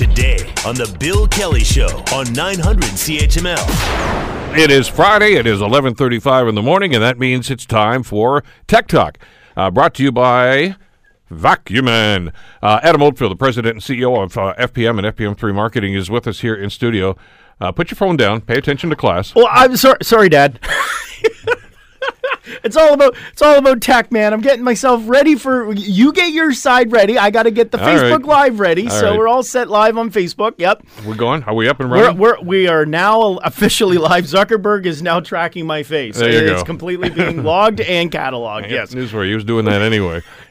today on The Bill Kelly Show on 900 CHML. It is Friday. It is 11:35 in the morning, and that means it's time for Tech Talk. Uh, brought to you by Vacuuman. Uh, Adam Oldfield, the president and CEO of uh, FPM and FPM3 Marketing, is with us here in studio. Uh, put your phone down. Pay attention to class. Well, I'm sorry, sorry, Dad. it's all about it's all about tech, man. I'm getting myself ready for you. Get your side ready. I got to get the All Facebook right. Live ready. All so right. we're all set live on Facebook. Yep, We're going. Are we up and we're, running? we're we are now officially live. Zuckerberg is now tracking my face. There you it's go. completely being logged and cataloged. Yeah, Yes, News for you. He was doing that anyway,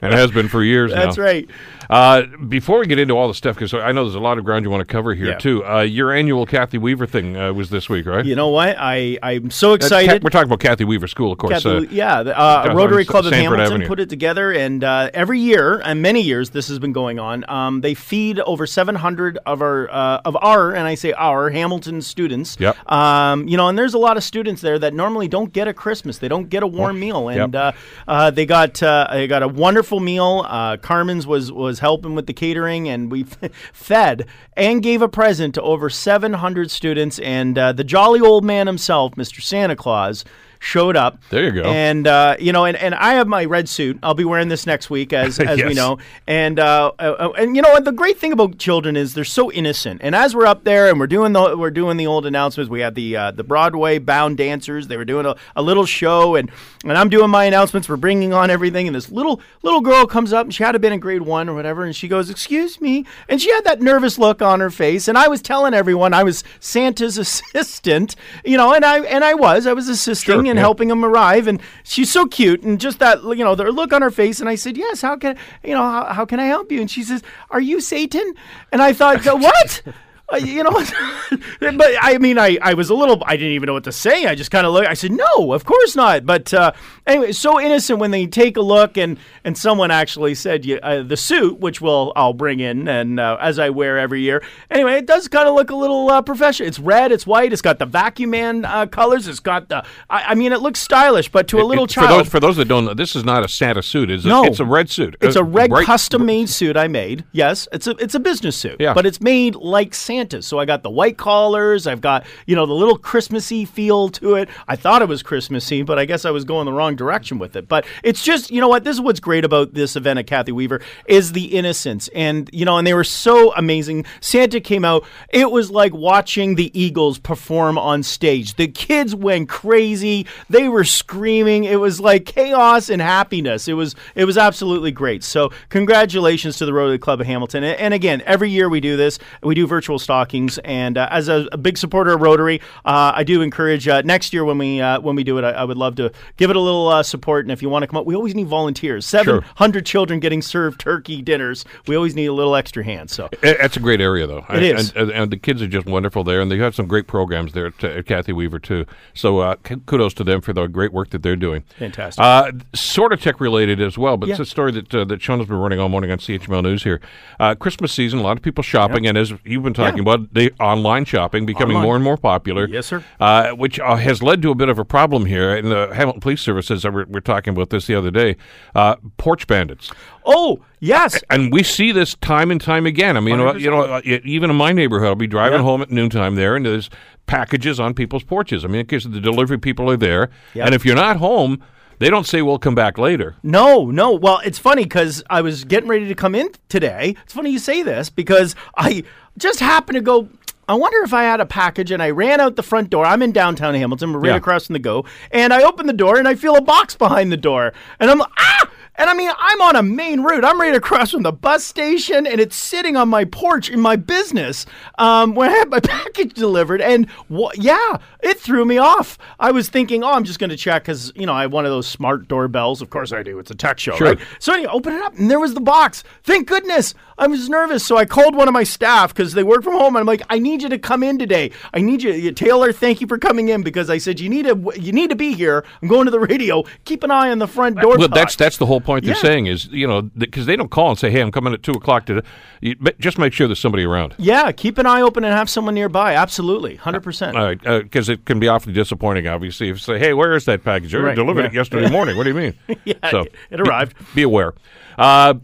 and has been for years now. that's right. Uh, before we get into all the stuff, because I know there's a lot of ground you want to cover here Yeah. too. Uh, your annual Kathy Weaver thing uh, was this week, right? You know what? I I'm so Ca- excited. we're talking about Kathy Weaver School, of course. Kathy- uh, yeah, the, uh, Rotary Club of Sanford Hamilton Avenue. put it together, and uh, every year, and many years, this has been going on. Um, they feed over 700 of our uh, of our, and I say our Hamilton students. Yep. Um, you know, and there's a lot of students there that normally don't get a Christmas, they don't get a warm meal, and Yep. uh, uh, they got uh, they got a wonderful meal. Uh, Carmen's was was helping with the catering, and we fed and gave a present to over 700 students, and uh, the jolly old man himself, Mr. Santa Claus. Showed up. There you go. And uh, you know, and, and I have my red suit. I'll be wearing this next week, as as we know. And uh, uh, and you know, the great thing about children is they're so innocent. And as we're up there and we're doing the we're doing the old announcements, we had the uh, the Broadway bound dancers. They were doing a, a little show, and and I'm doing my announcements. We're bringing on everything, and this little little girl comes up, and she had to been in grade one or whatever, and she goes, "Excuse me," and she had that nervous look on her face. And I was telling everyone I was Santa's assistant, you know, and I and I was I was assisting Sure, and yeah. helping him arrive and she's so cute and just that you know the look on her face and I said yes how can you know how, how can I help you? And she says are you Satan? And I thought what you know but I mean I, I was a little I didn't even know what to say I just kind of looked I said no of course not but uh, anyway so innocent when they take a look and and someone actually said yeah, uh, the suit which will I'll bring in and uh, as I wear every year anyway it does kind of look a little uh, professional it's red it's white it's got the vacuum man uh, colors it's got the I, I mean it looks stylish but to a little It- child For those, for those that don't know, this is not a Santa suit. It's a, No. it's a red suit. it's Uh, a red bright- custom made suit I made. Yes, it's a it's a business suit. Yeah. But it's made like Santa's. So I got the white collars, I've got, you know, the little Christmassy feel to it. I thought it was Christmassy, but I guess I was going the wrong direction with it. But it's just, you know what, this is what's great about this event at Kathy Weaver is the innocence. And, you know, and they were so amazing. Santa came out. It was like watching the Eagles perform on stage. The kids went crazy. They were screaming. It was like chaos and happiness. It was it was absolutely great. So congratulations to the Rotary Club of Hamilton. And again, every year we do this. We do virtual stockings. And uh, as a, a big supporter of Rotary, uh, I do encourage uh, next year when we uh, when we do it, I, I would love to give it a little uh, support. And if you want to come up, we always need volunteers. Seven hundred children getting served turkey dinners. We always need a little extra hand. So It- It's a great area, though. It is. and, and, the kids are just wonderful there, and they have some great programs there at, at Kathy Weaver too. So uh, kudos to them for the great work that they're doing. Fantastic. Uh, sort of tech related as well, but it's a story that uh, that Sean has been running all morning on CHML News here. Uh, Christmas season, a lot of people shopping, and as you've been talking Yeah. about, the online shopping becoming Online. more and more popular. Yes, sir. Uh, which uh, has led to a bit of a problem here. And the Hamilton Police Services, uh, we're, we're talking about this the other day, uh, porch bandits. oh yes, And we see this time and time again. I mean, you know, you know, uh, even in my neighborhood, I'll be driving Yeah. home at noontime there, and there's packages on people's porches. I mean, because the delivery people are there, and if you're not home, they don't say we'll come back later. No, no. Well, it's funny because I was getting ready to come in today. It's funny you say this because I just happened to go. I wonder if I had a package and I ran out the front door. I'm in downtown Hamilton, right Yeah. across from the go. And I open the door and I feel a box behind the door. And I'm like, ah! And I mean, I'm on a main route. I'm right across from the bus station, and it's sitting on my porch in my business um, when I had my package delivered. And wha- yeah, it threw me off. I was thinking, oh, I'm just going to check because you know I have one of those smart doorbells. Of course I do. It's a tech show, Sure. right? So anyway, open it up, and there was the box. Thank goodness. I was nervous, so I called one of my staff because they work from home. And I'm like, I need you to come in today. I need you, Taylor. Thank you for coming in because I said you need to you need to be here. I'm going to the radio. Keep an eye on the front door. Well, that's that's the whole point they're Yeah. saying is you know because they don't call and say hey I'm coming at two o'clock today. you, just make sure there's somebody around. yeah. Keep an eye open and have someone nearby. Absolutely, hundred percent. Because it can be awfully disappointing, obviously, if you say, "Hey, where is that package? Right, delivered yeah. it yesterday morning." What do you mean? Yeah, so it arrived. Be, be aware. Uh,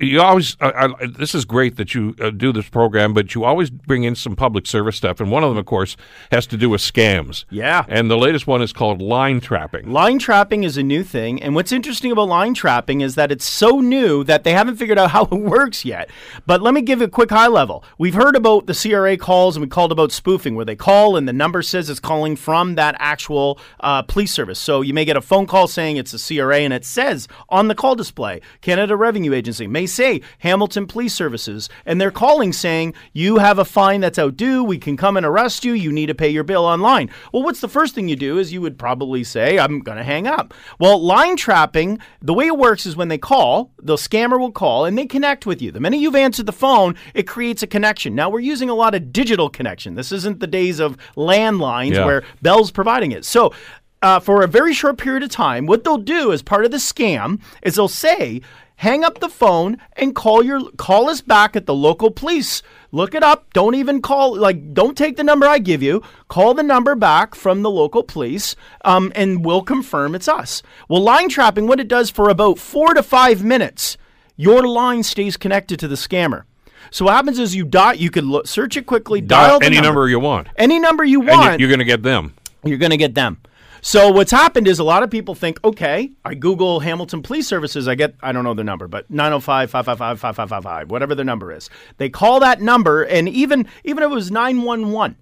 you always. I, I, this is great that you uh, do this program, but you always bring in some public service stuff, and one of them, of course, has to do with scams. Yeah. And the latest one is called line trapping. Line trapping is a new thing, and what's interesting about line trapping is that it's so new that they haven't figured out how it works yet. But let me give a quick high level. We've heard about the CRA calls, and we called about spoofing, where they call and the number says it's calling from that actual uh, police service. So you may get a phone call saying it's a CRA, and it says on the call display, Canada Revenue Agency may say Hamilton Police Services, and they're calling saying you have a fine that's out due. We can come and arrest you. You need to pay your bill online. Well, what's the first thing you do? Is you would probably say, I'm going to hang up. Well, line trapping, the way it works is when they call, the scammer will call and they connect with you. The minute you've answered the phone, it creates a connection. Now, we're using a lot of digital connection. This isn't the days of landlines Yeah. where Bell's providing it. So, uh, for a very short period of time, what they'll do as part of the scam is they'll say, hang up the phone and call your call us back at the local police. Look it up. Don't even call like don't take the number I give you. Call the number back from the local police, um, and we'll confirm it's us. Well, line trapping, what it does for about four to five minutes, your line stays connected to the scammer. So what happens is you dial. You can lo- search it quickly, dial, Dial the any number you want, any number you want you, you're going to get them. you're going to get them. So what's happened is a lot of people think, okay, I Google Hamilton Police Services, I get, I don't know their number, but 905-555-5555, whatever their number is. They call that number, and even even if it was 911,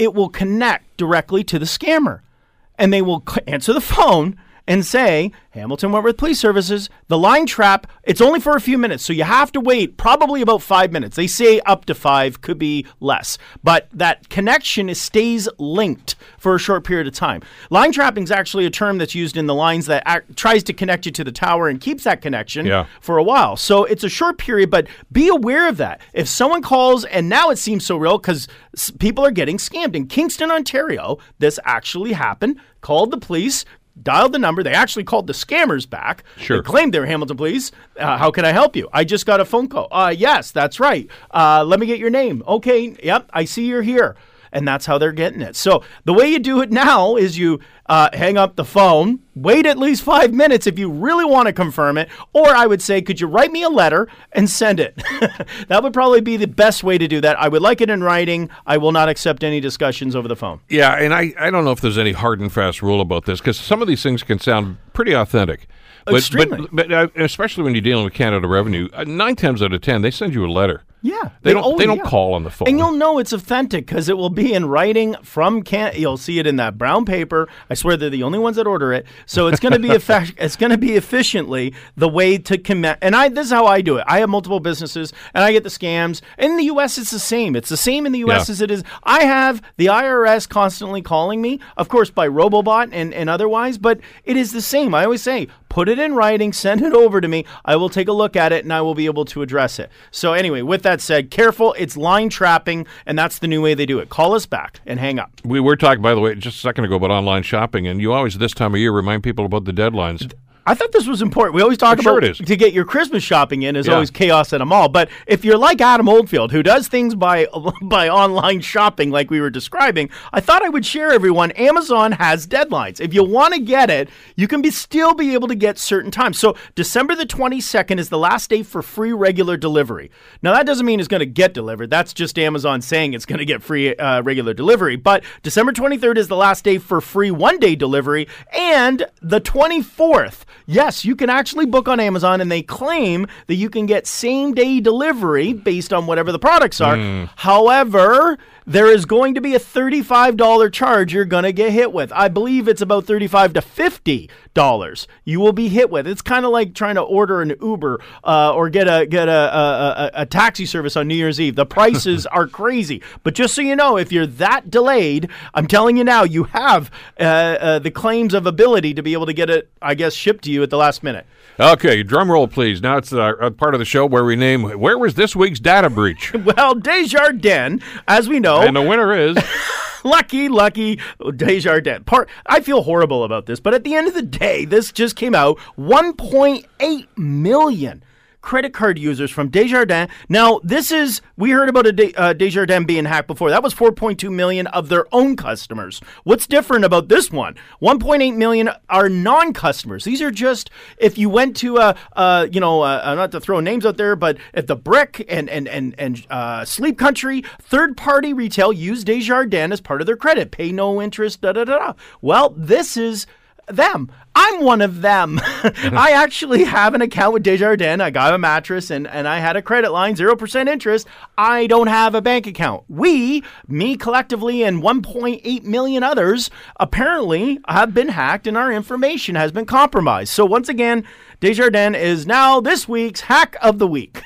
it will connect directly to the scammer. And they will answer the phone and say, Hamilton Wentworth Police Services, the line trap, it's only for a few minutes. So you have to wait probably about five minutes. They say up to five, could be less. But that connection is, stays linked for a short period of time. Line trapping is actually a term that's used in the lines that act, tries to connect you to the tower and keeps that connection Yeah. for a while. So it's a short period, but be aware of that. If someone calls, and now it seems so real because people are getting scammed. In Kingston, Ontario, this actually happened. Called the police, dialed the number. They actually called the scammers back. Sure. They claimed they were Hamilton Police. Uh, how can I help you? I just got a phone call. Uh, yes, that's right. Uh, let me get your name. Okay, yep, I see you're here. And that's how they're getting it. So the way you do it now is you uh, hang up the phone, wait at least five minutes if you really want to confirm it, or I would say, could you write me a letter and send it? that would probably be the best way to do that. I would like it in writing. I will not accept any discussions over the phone. Yeah, and I, I don't know if there's any hard and fast rule about this because some of these things can sound pretty authentic. But, Extremely. but, but uh, especially when you're dealing with Canada Revenue, uh, nine times out of ten they send you a letter. Yeah, They don't- oh, they don't yeah. call on the phone. and you'll know it's authentic because it will be in writing from can. You'll see it in that brown paper. I swear they're the only ones that order it, so it's going to be effect- It's going to be efficiently the way to commit. And I this is how I do it. I have multiple businesses, and I get the scams. In the U.S., it's the same. It's the same in the U.S. Yeah. as it is. I have the IRS constantly calling me, of course by RoboBot and and otherwise, but it is the same. I always say, put it in writing, send it over to me. I will take a look at it, and I will be able to address it. So anyway, with that said, careful. It's line trapping, and that's the new way they do it. Call us back and hang up. We were talking, by the way, just a second ago about online shopping, and you always this time of year remind people about the deadlines. I thought this was important. We always talk I'm about to get your Christmas shopping in is Yeah. always chaos at a mall. But if you're like Adam Oldfield, who does things by by online shopping, like we were describing, I thought I would share everyone. Amazon has deadlines. If you want to get it, you can be still be able to get certain times. So December the 22nd is the last day for free regular delivery. Now that doesn't mean it's going to get delivered. That's just Amazon saying it's going to get free uh, regular delivery. But December 23rd is the last day for free one day delivery, and the 24th. Yes, you can actually book on Amazon, and they claim that you can get same day delivery based on whatever the products are. Hmm. However, there is going to be a $35 charge you're going to get hit with. I believe it's about 35 to $50 you will be hit with. It's kind of like trying to order an Uber uh, or get a get a, a, a, a taxi service on New Year's Eve. The prices are crazy. But just so you know, if you're that delayed, I'm telling you now, you have uh, uh, the claims of ability to be able to get it, I guess, shipped to you at the last minute. Okay, drum roll, please. Now it's uh, a part of the show where we name where was this week's data breach, Well, Desjardins, as we know, and the winner is lucky, lucky Desjardins. Part I feel horrible about this, but at the end of the day, this just came out 1.8 million credit card users from Desjardins. Now, this is we heard about a De, uh, Desjardins being hacked before. That was 4.2 million of their own customers. What's different about this one? 1.8 million are non-customers. These are just if you went to a, uh, you know, uh, not to throw names out there, but at the Brick and and and and uh, Sleep Country third-party retail use Desjardins as part of their credit, pay no interest, da da da. da. Well, this is them. I'm one of them. I actually have an account with Desjardins. I got a mattress and, and I had a credit line, 0% interest. I don't have a bank account. We, me collectively, and 1.8 million others, apparently have been hacked and our information has been compromised. So, once again, Desjardins is now this week's hack of the week.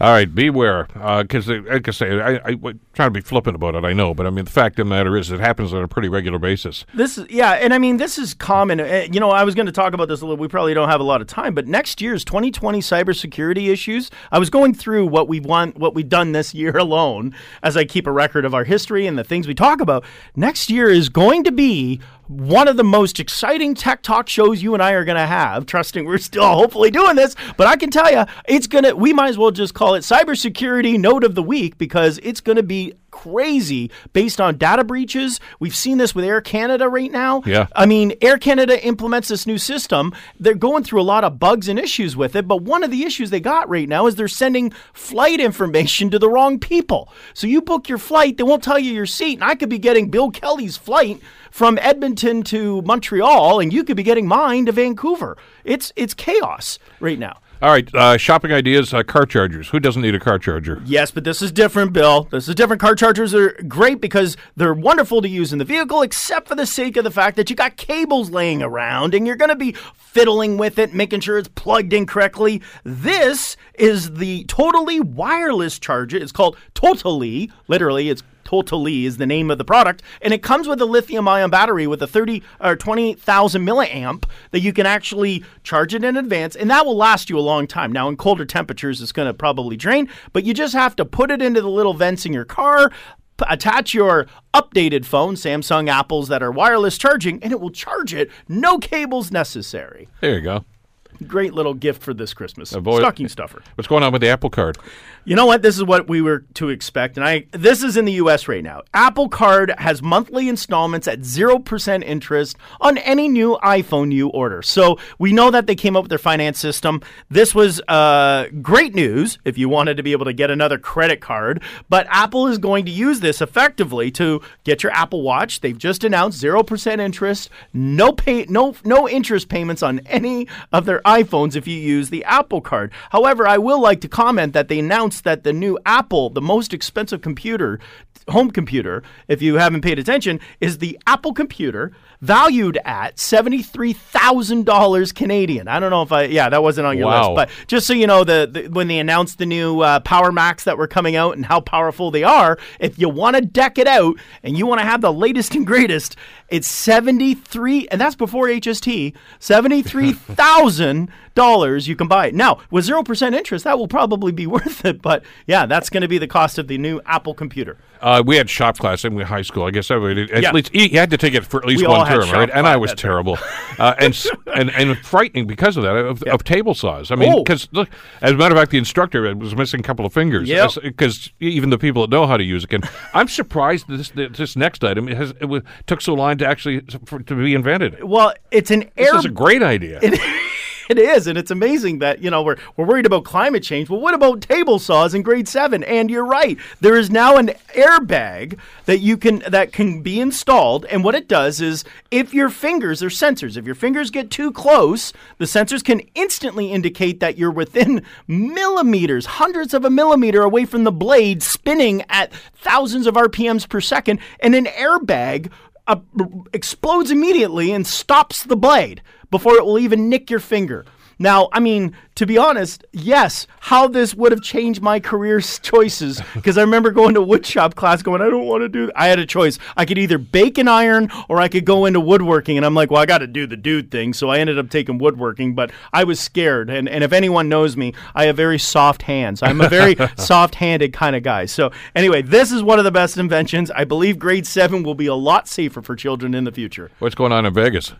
All right, beware, because uh, like I say, I, I, trying to be flippant about it. I know, but I mean, the fact of the matter is, it happens on a pretty regular basis. This is yeah, and I mean, this is common. Uh, you know, I was going to talk about this a little. We probably don't have a lot of time, but next year's 2020 cybersecurity issues. I was going through what we want, what we've done this year alone, as I keep a record of our history and the things we talk about. Next year is going to be one of the most exciting tech talk shows you and I are going to have. Trusting we're still hopefully doing this, but I can tell you, it's to, we might as well just call it cybersecurity note of the week because it's going to be crazy based on data breaches. We've seen this with Air Canada right now. Yeah. I mean, Air Canada implements this new system. They're going through a lot of bugs and issues with it, but one of the issues they got right now is they're sending flight information to the wrong people. So you book your flight, they won't tell you your seat, and I could be getting Bill Kelly's flight from Edmonton to Montreal, and you could be getting mine to Vancouver. It's it's chaos right now. All right, uh, shopping ideas, uh, car chargers. Who doesn't need a car charger? Yes, but this is different, Bill. This is different. Car chargers are great because they're wonderful to use in the vehicle, except for the sake of the fact that you got cables laying around and you're going to be fiddling with it, making sure it's plugged in correctly. This is the totally wireless charger. It's called Totally. Literally, it's Totally is the name of the product, and it comes with a lithium-ion battery with a 30 or 20,000 milliamp that you can actually charge it in advance, and that will last you a long time. Now, in colder temperatures, it's going to probably drain, but you just have to put it into the little vents in your car. Attach your updated phone, Samsung, Apples that are wireless charging, and it will charge it. No cables necessary. There you go. Great little gift for this Christmas. Avoid- Stocking stuffer. What's going on with the Apple Card? You know what? This is what we were to expect, and I this is in the U.S. right now. Apple Card has monthly installments at zero percent interest on any new iPhone you order. So we know that they came up with their finance system. This was uh, great news if you wanted to be able to get another credit card. But Apple is going to use this effectively to get your Apple Watch. They've just announced zero percent interest, no pay, no no interest payments on any of their iPhones if you use the Apple Card. However, I will like to comment that they announced that the new Apple, the most expensive computer, home computer, if you haven't paid attention, is the Apple computer valued at $73,000 Canadian. I don't know if I, yeah, that wasn't on your Wow. list, but just so you know, the, the when they announced the new uh, Power Macs that were coming out and how powerful they are, if you want to deck it out and you want to have the latest and greatest, it's 73, and that's before HST, $73,000 you can buy it. Now, with 0% interest, that will probably be worth it, but yeah, that's going to be the cost of the new Apple computer. Uh, we had shop class in high school. I guess everybody, at Yeah. least you had to take it for at least We one term, right? And I was terrible, uh, and, and and frightening because of that of, of table saws. I mean, Oh. because look, as a matter of fact, the instructor was missing a couple of fingers. Yep. because even the people that know how to use it can. I'm surprised this this next item it has it was, took so long to actually for, to be invented. Well, it's an air. This is a great idea. It is, and it's amazing that you know we're we're worried about climate change. Well, what about table saws in grade seven? And you're right, there is now an airbag that you can that can be installed, and what it does is if your fingers are sensors, if your fingers get too close, the sensors can instantly indicate that you're within millimeters, hundreds of a millimeter away from the blade, spinning at thousands of RPMs per second, and an airbag uh, explodes immediately and stops the blade before it will even nick your finger. Now, I mean, to be honest, yes, how this would have changed my career choices because I remember going to woodshop class going, I don't want to do I had a choice. I could either bake and iron or I could go into woodworking and I'm like, well, I got to do the dude thing. So I ended up taking woodworking, but I was scared. And and if anyone knows me, I have very soft hands. I'm a very soft-handed kind of guy. So anyway, this is one of the best inventions. I believe grade 7 will be a lot safer for children in the future. What's going on in Vegas?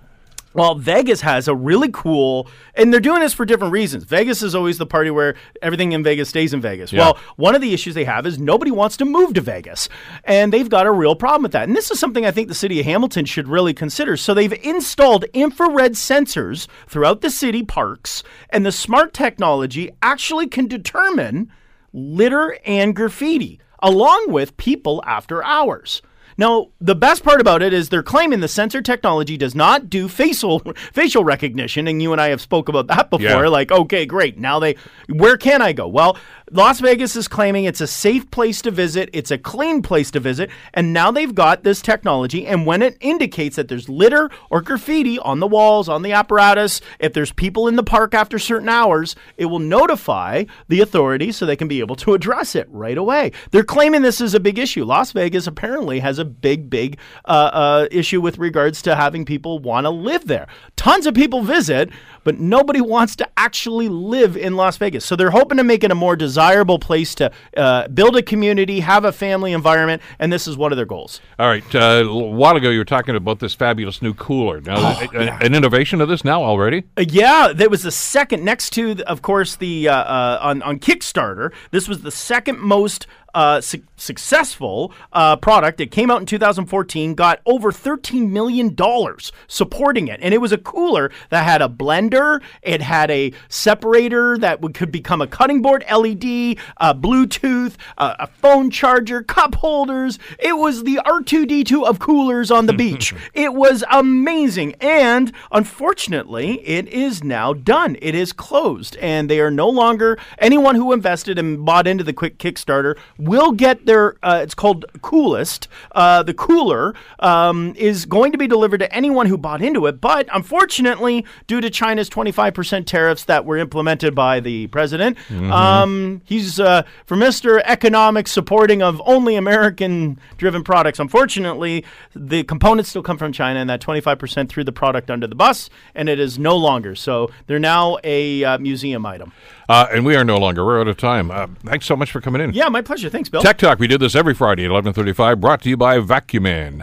Well, Vegas has a really cool, and they're doing this for different reasons. Vegas is always the party where everything in Vegas stays in Vegas. Yeah. Well, one of the issues they have is nobody wants to move to Vegas, and they've got a real problem with that. And this is something I think the city of Hamilton should really consider. So they've installed infrared sensors throughout the city parks, and the smart technology actually can determine litter and graffiti, along with people after hours. Now, the best part about it is they're claiming the sensor technology does not do facial facial recognition, and you and I have spoke about that before. Yeah. Like, okay, great. Now they, where can I go? Well, Las Vegas is claiming it's a safe place to visit, it's a clean place to visit, and now they've got this technology. And when it indicates that there's litter or graffiti on the walls, on the apparatus, if there's people in the park after certain hours, it will notify the authorities so they can be able to address it right away. They're claiming this is a big issue. Las Vegas apparently has a big, big uh, uh, issue with regards to having people want to live there. Tons of people visit, but nobody wants to actually live in Las Vegas. So they're hoping to make it a more desirable place to uh, build a community, have a family environment, and this is one of their goals. All right. Uh, a while ago, you were talking about this fabulous new cooler. Now, Oh, a- an innovation of this now already? Uh, yeah, that was the second next to, of course, the uh, uh, on on Kickstarter. This was the second most uh, su- successful uh, product. It came out in 2014, got over 13 million dollars supporting it, and it was a cooler that had a blender, it had a separator that would, could become a cutting board, LED, uh, Bluetooth, a phone charger, cup holders. It was the R2D2 of coolers on the beach. It was amazing, and unfortunately, it is now done. It is closed, and they are no longer anyone who invested and bought into the quick Kickstarter will get their. Uh, it's called Coolest. Uh, the cooler um, is going to be delivered to anyone who bought into it, but unfortunately, due to China's 25% tariffs that were implemented by the president, um, he's uh, for Mr. Economic supporting of only American-driven products. Unfortunately, the components still come from China, and that 25% threw the product under the bus, and it is no longer. So they're now a uh, museum item. Uh, and we are no longer. We're out of time. Uh, thanks so much for coming in. Yeah, my pleasure. Thanks, Bill. Tech Talk, we did this every Friday at 1135, brought to you by Vacuuman.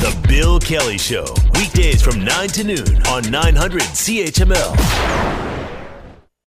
The Bill Kelly Show, weekdays from 9 to noon on 900 CHML.